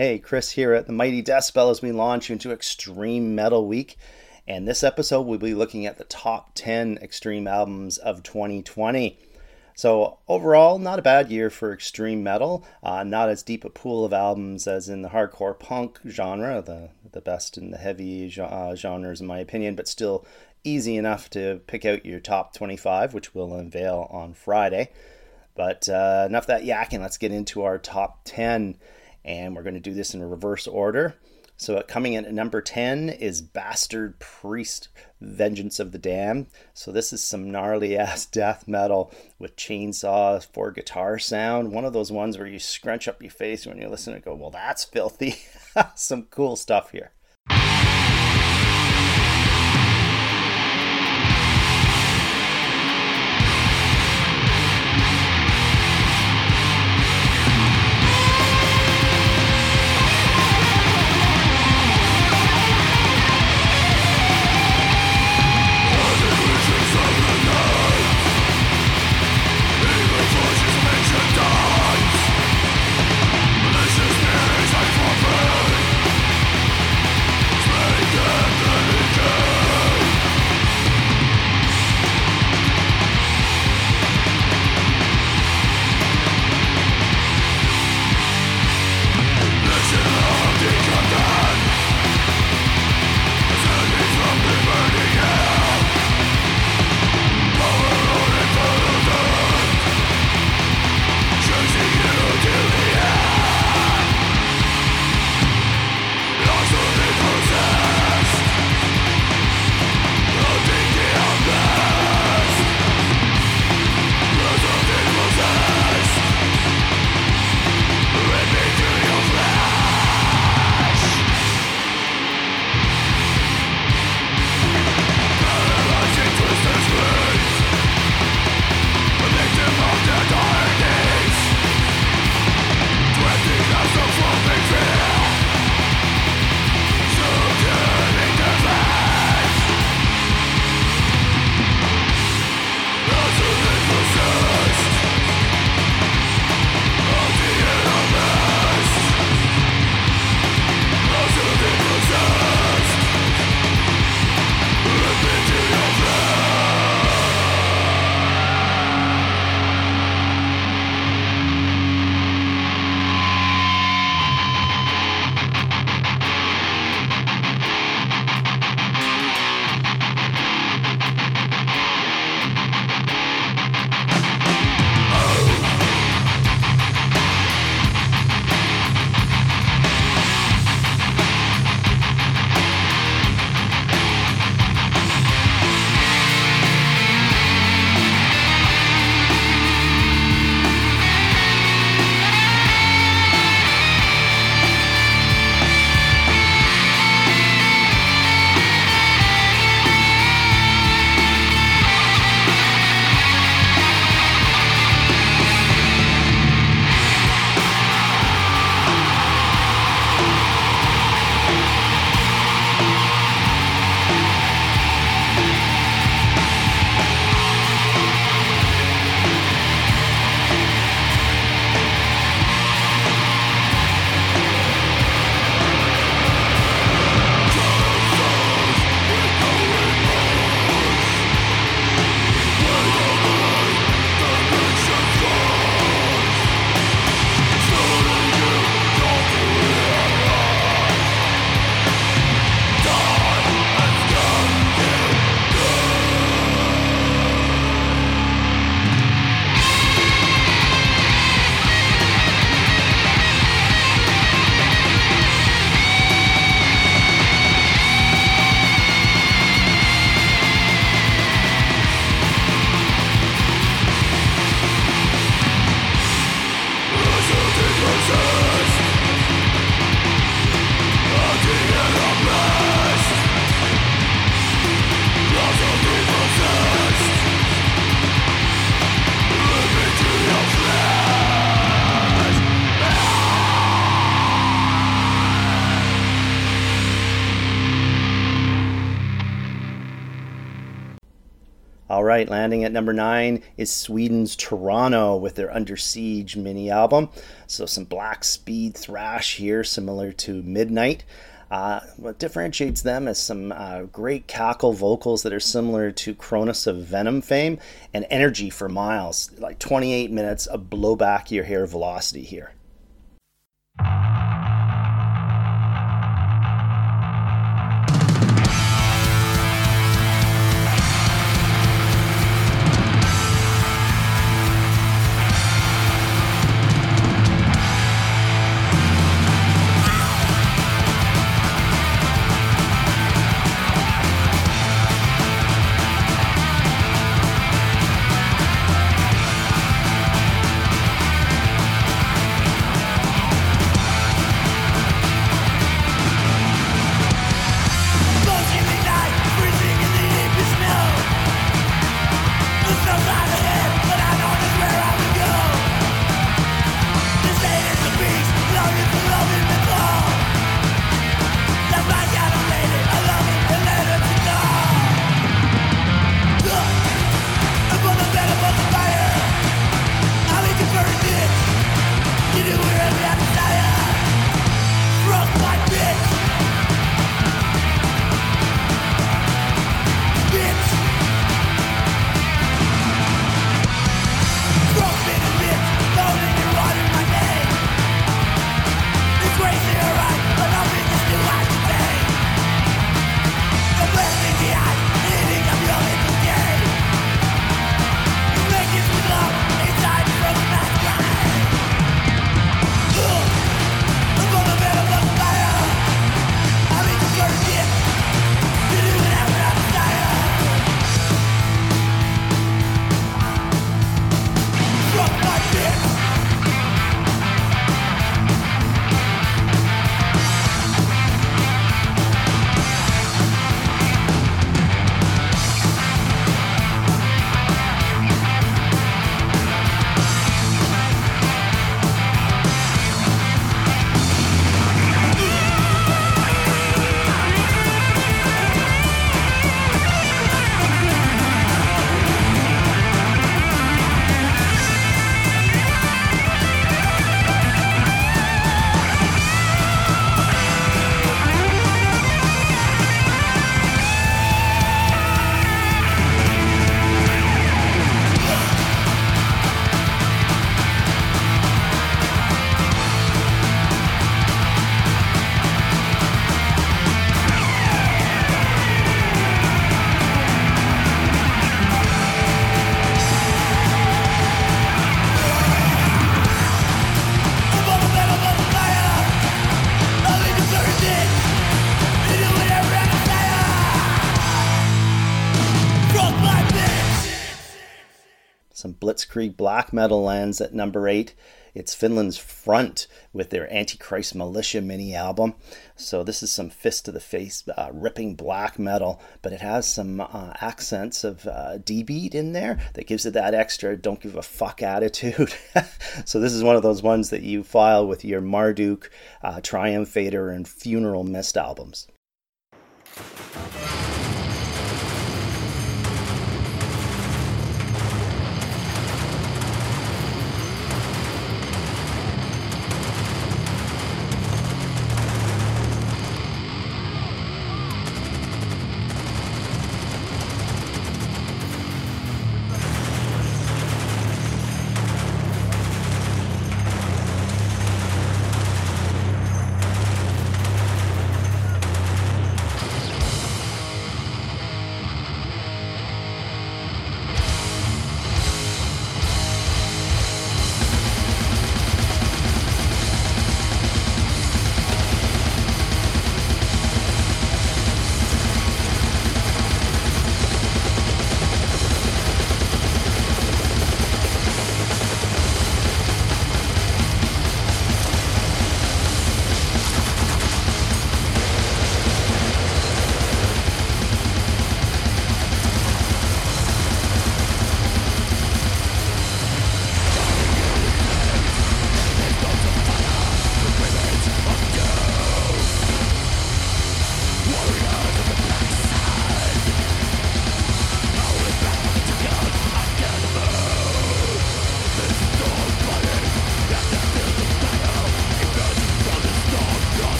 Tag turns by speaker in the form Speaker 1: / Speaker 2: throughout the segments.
Speaker 1: Hey, Chris here at the Mighty Death Decibel as we launch into Extreme Metal Week. And this episode, we'll be looking at the top 10 extreme albums of 2020. So, overall, not a bad year for extreme metal. Uh, not as deep a pool of albums as in the hardcore punk genre, the, the best in the heavy uh, genres, in my opinion, but still easy enough to pick out your top 25, which we'll unveil on Friday. But uh, enough that yakking, let's get into our top 10 and we're going to do this in reverse order. So uh, coming in at number 10 is Bastard Priest, Vengeance of the Damned. So this is some gnarly ass death metal with chainsaws for guitar sound. One of those ones where you scrunch up your face when you listen and go, well, that's filthy. some cool stuff here. Right, landing at number nine is Sweden's Toronto with their Under Siege mini album. So some black speed thrash here, similar to Midnight. Uh, what differentiates them is some uh, great cackle vocals that are similar to Cronos of Venom fame and energy for miles, like 28 minutes of blow back your hair velocity here. Blitzkrieg black metal lands at number eight. It's Finland's Front with their Antichrist Militia mini album. So this is some fist to the face, uh, ripping black metal, but it has some uh, accents of uh, D beat in there that gives it that extra don't give a fuck attitude. so this is one of those ones that you file with your Marduk, uh, Triumphator, and Funeral Mist albums.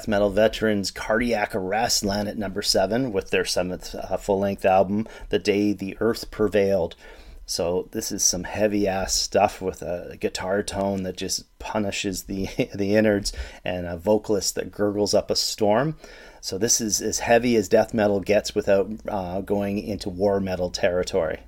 Speaker 1: Death metal veterans Cardiac Arrest land at number seven with their seventh uh, full length album, The Day That Death Prevailed. So this is some heavy ass stuff with a guitar tone that just punishes the the innards and a vocalist that gurgles up a storm. So this is as heavy as death metal gets without uh, going into war metal territory.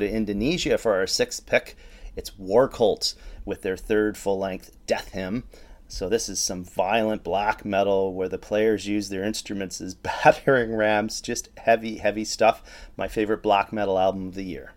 Speaker 1: Indonesia for our sixth pick. It's Warkvlt with their third full length Deathymn. So, this is some violent black metal where the players use their instruments as battering rams, just heavy, heavy stuff. My favorite black metal album of the year.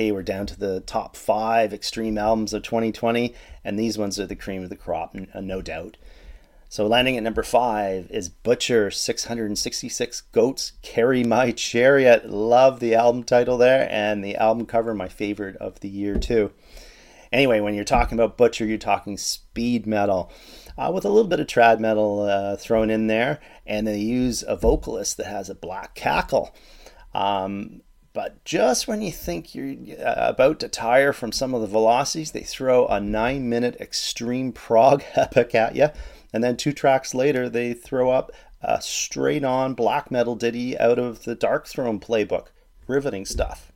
Speaker 2: Okay, we're down to the top five extreme albums of 2020, and these ones are the cream of the crop, uh, no doubt. So, landing at number five is Butcher 666 Goats Carry My Chariot. Love the album title there, and the album cover, my favorite of the year, too. Anyway, when you're talking about Butcher, you're talking speed metal uh, with a little bit of trad metal uh, thrown in there, and they use a vocalist that has a black cackle. Um, but just when you think you're uh, about to tire from some of the velocities, they throw a nine minute extreme prog epic at you and then two tracks later, they throw up a straight on black metal ditty out of the Darkthrone playbook. Riveting stuff.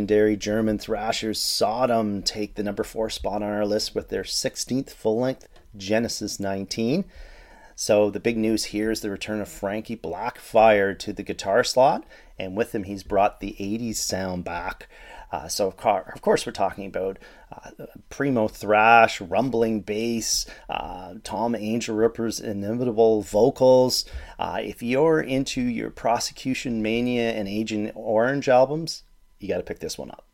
Speaker 2: Legendary German thrashers Sodom take the number four spot on our list with their 16th full length Genesis 19. So the big news here is the return of Frankie Blackfire to the guitar slot, and with him he's brought the 80s sound back. Uh, so of, car- of, course we're talking about uh, primo thrash, rumbling bass, uh, Tom Angelripper's inimitable vocals. Uh, if you're into your Persecution Mania and Agent Orange albums, you got to pick this one up.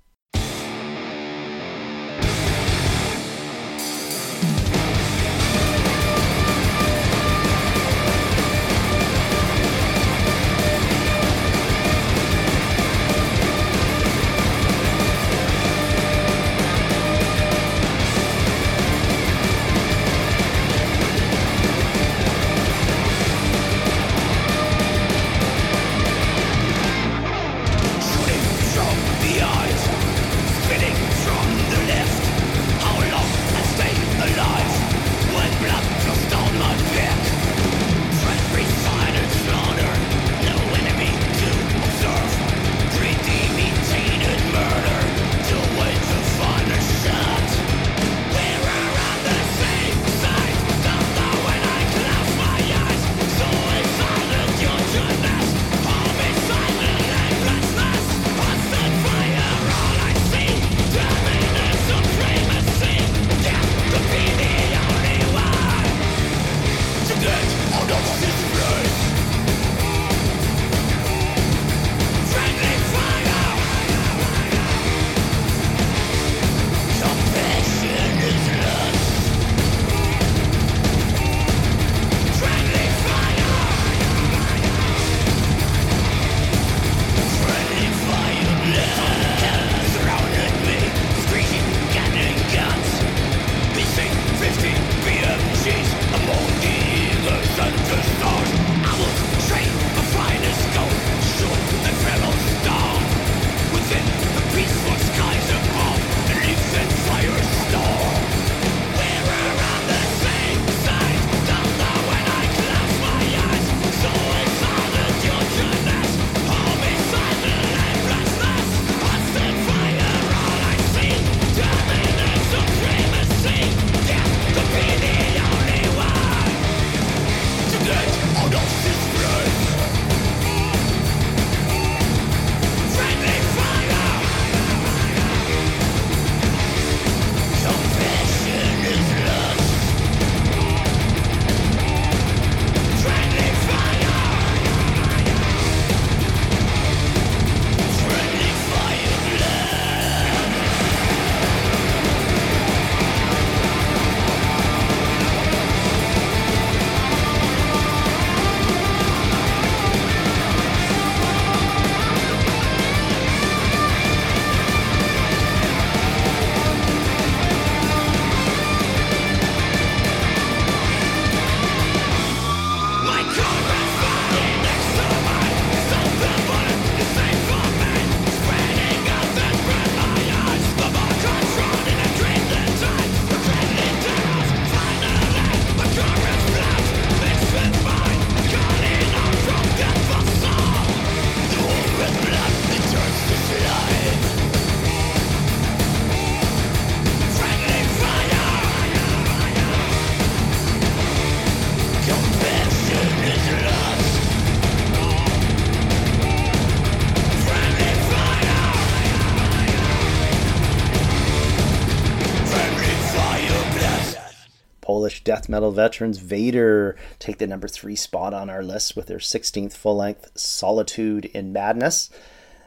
Speaker 3: Death metal veterans Vader take the number three spot on our list with their 16th full length Solitude in Madness.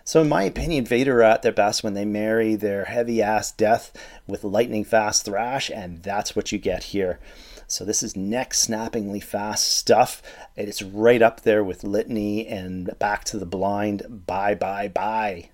Speaker 3: So, in my opinion, Vader are at their best when they marry their heavy ass death with lightning fast thrash, and that's what you get here. So, this is neck snappingly fast stuff. It's right up there with Litany and Back to the Blind. Bye, bye, bye.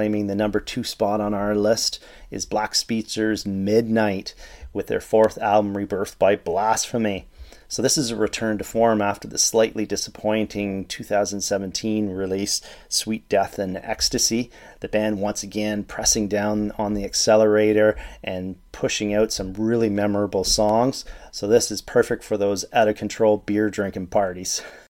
Speaker 3: Claiming the number two spot on our list is Black Speedster's Midnight with their fourth album, Rebirth by Blasphemy. So, this is a return to form after the slightly disappointing 2017 release, Sweet Death and Ecstasy. The band once again pressing down on the accelerator and pushing out some really memorable songs. So, this is perfect for those out of control beer drinking parties.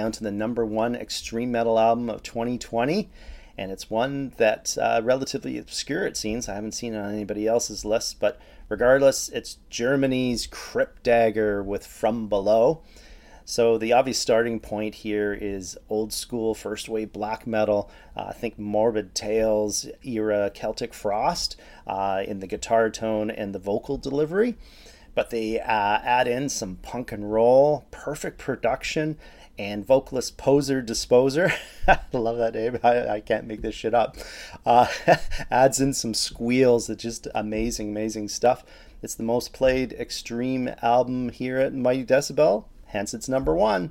Speaker 1: down to the number one extreme metal album of 2020, and it's one that's uh, relatively obscure, it seems. I haven't seen it on anybody else's list, but regardless, it's Germany's Crypt Dagger with From Below. So the obvious starting point here is old school first wave black metal. Uh, I think Morbid Tales era Celtic Frost uh, in the guitar tone and the vocal delivery but they uh, add in some punk and roll, perfect production, and vocalist Poser Disposer. I love that name. I, I, can't make this shit up. Uh, adds in some squeals. It's just amazing, amazing stuff. It's the most played extreme album here at Mighty Decibel, hence it's number one.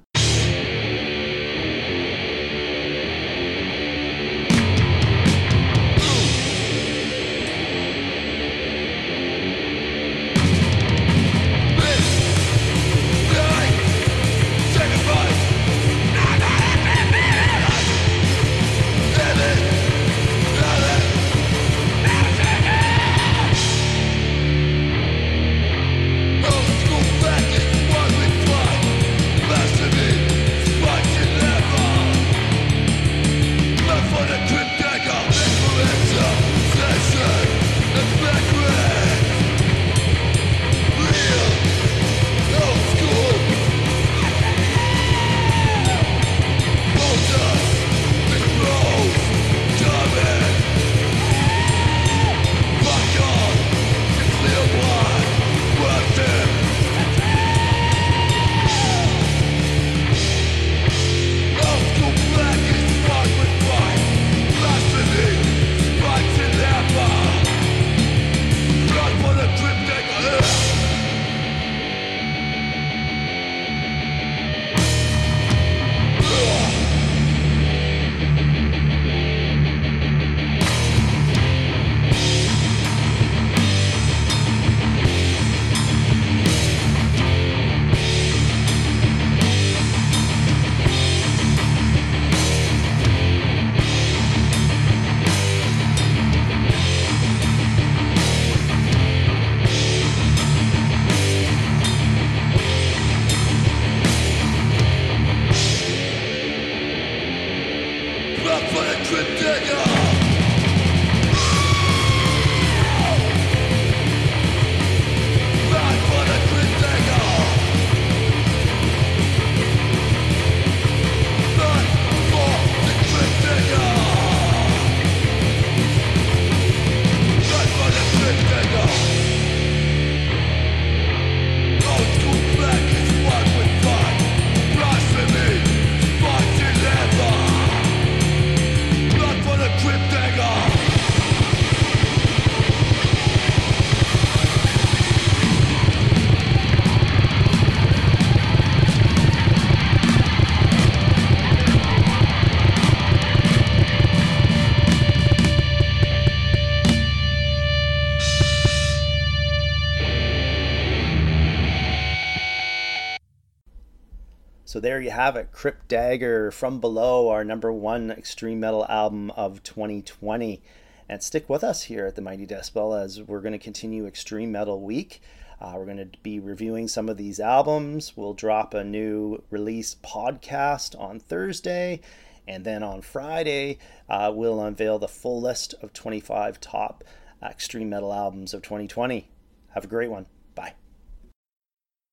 Speaker 1: So there you have it, Crypt Dagger from Below, our number one extreme metal album of 2020. And stick with us here at the Mighty Decibel as we're going to continue Extreme Metal Week. Uh, we're going to be reviewing some of these albums. We'll drop a new release podcast on Thursday. And then on Friday, uh, we'll unveil the full list of 25 top extreme metal albums of 2020. Have a great one.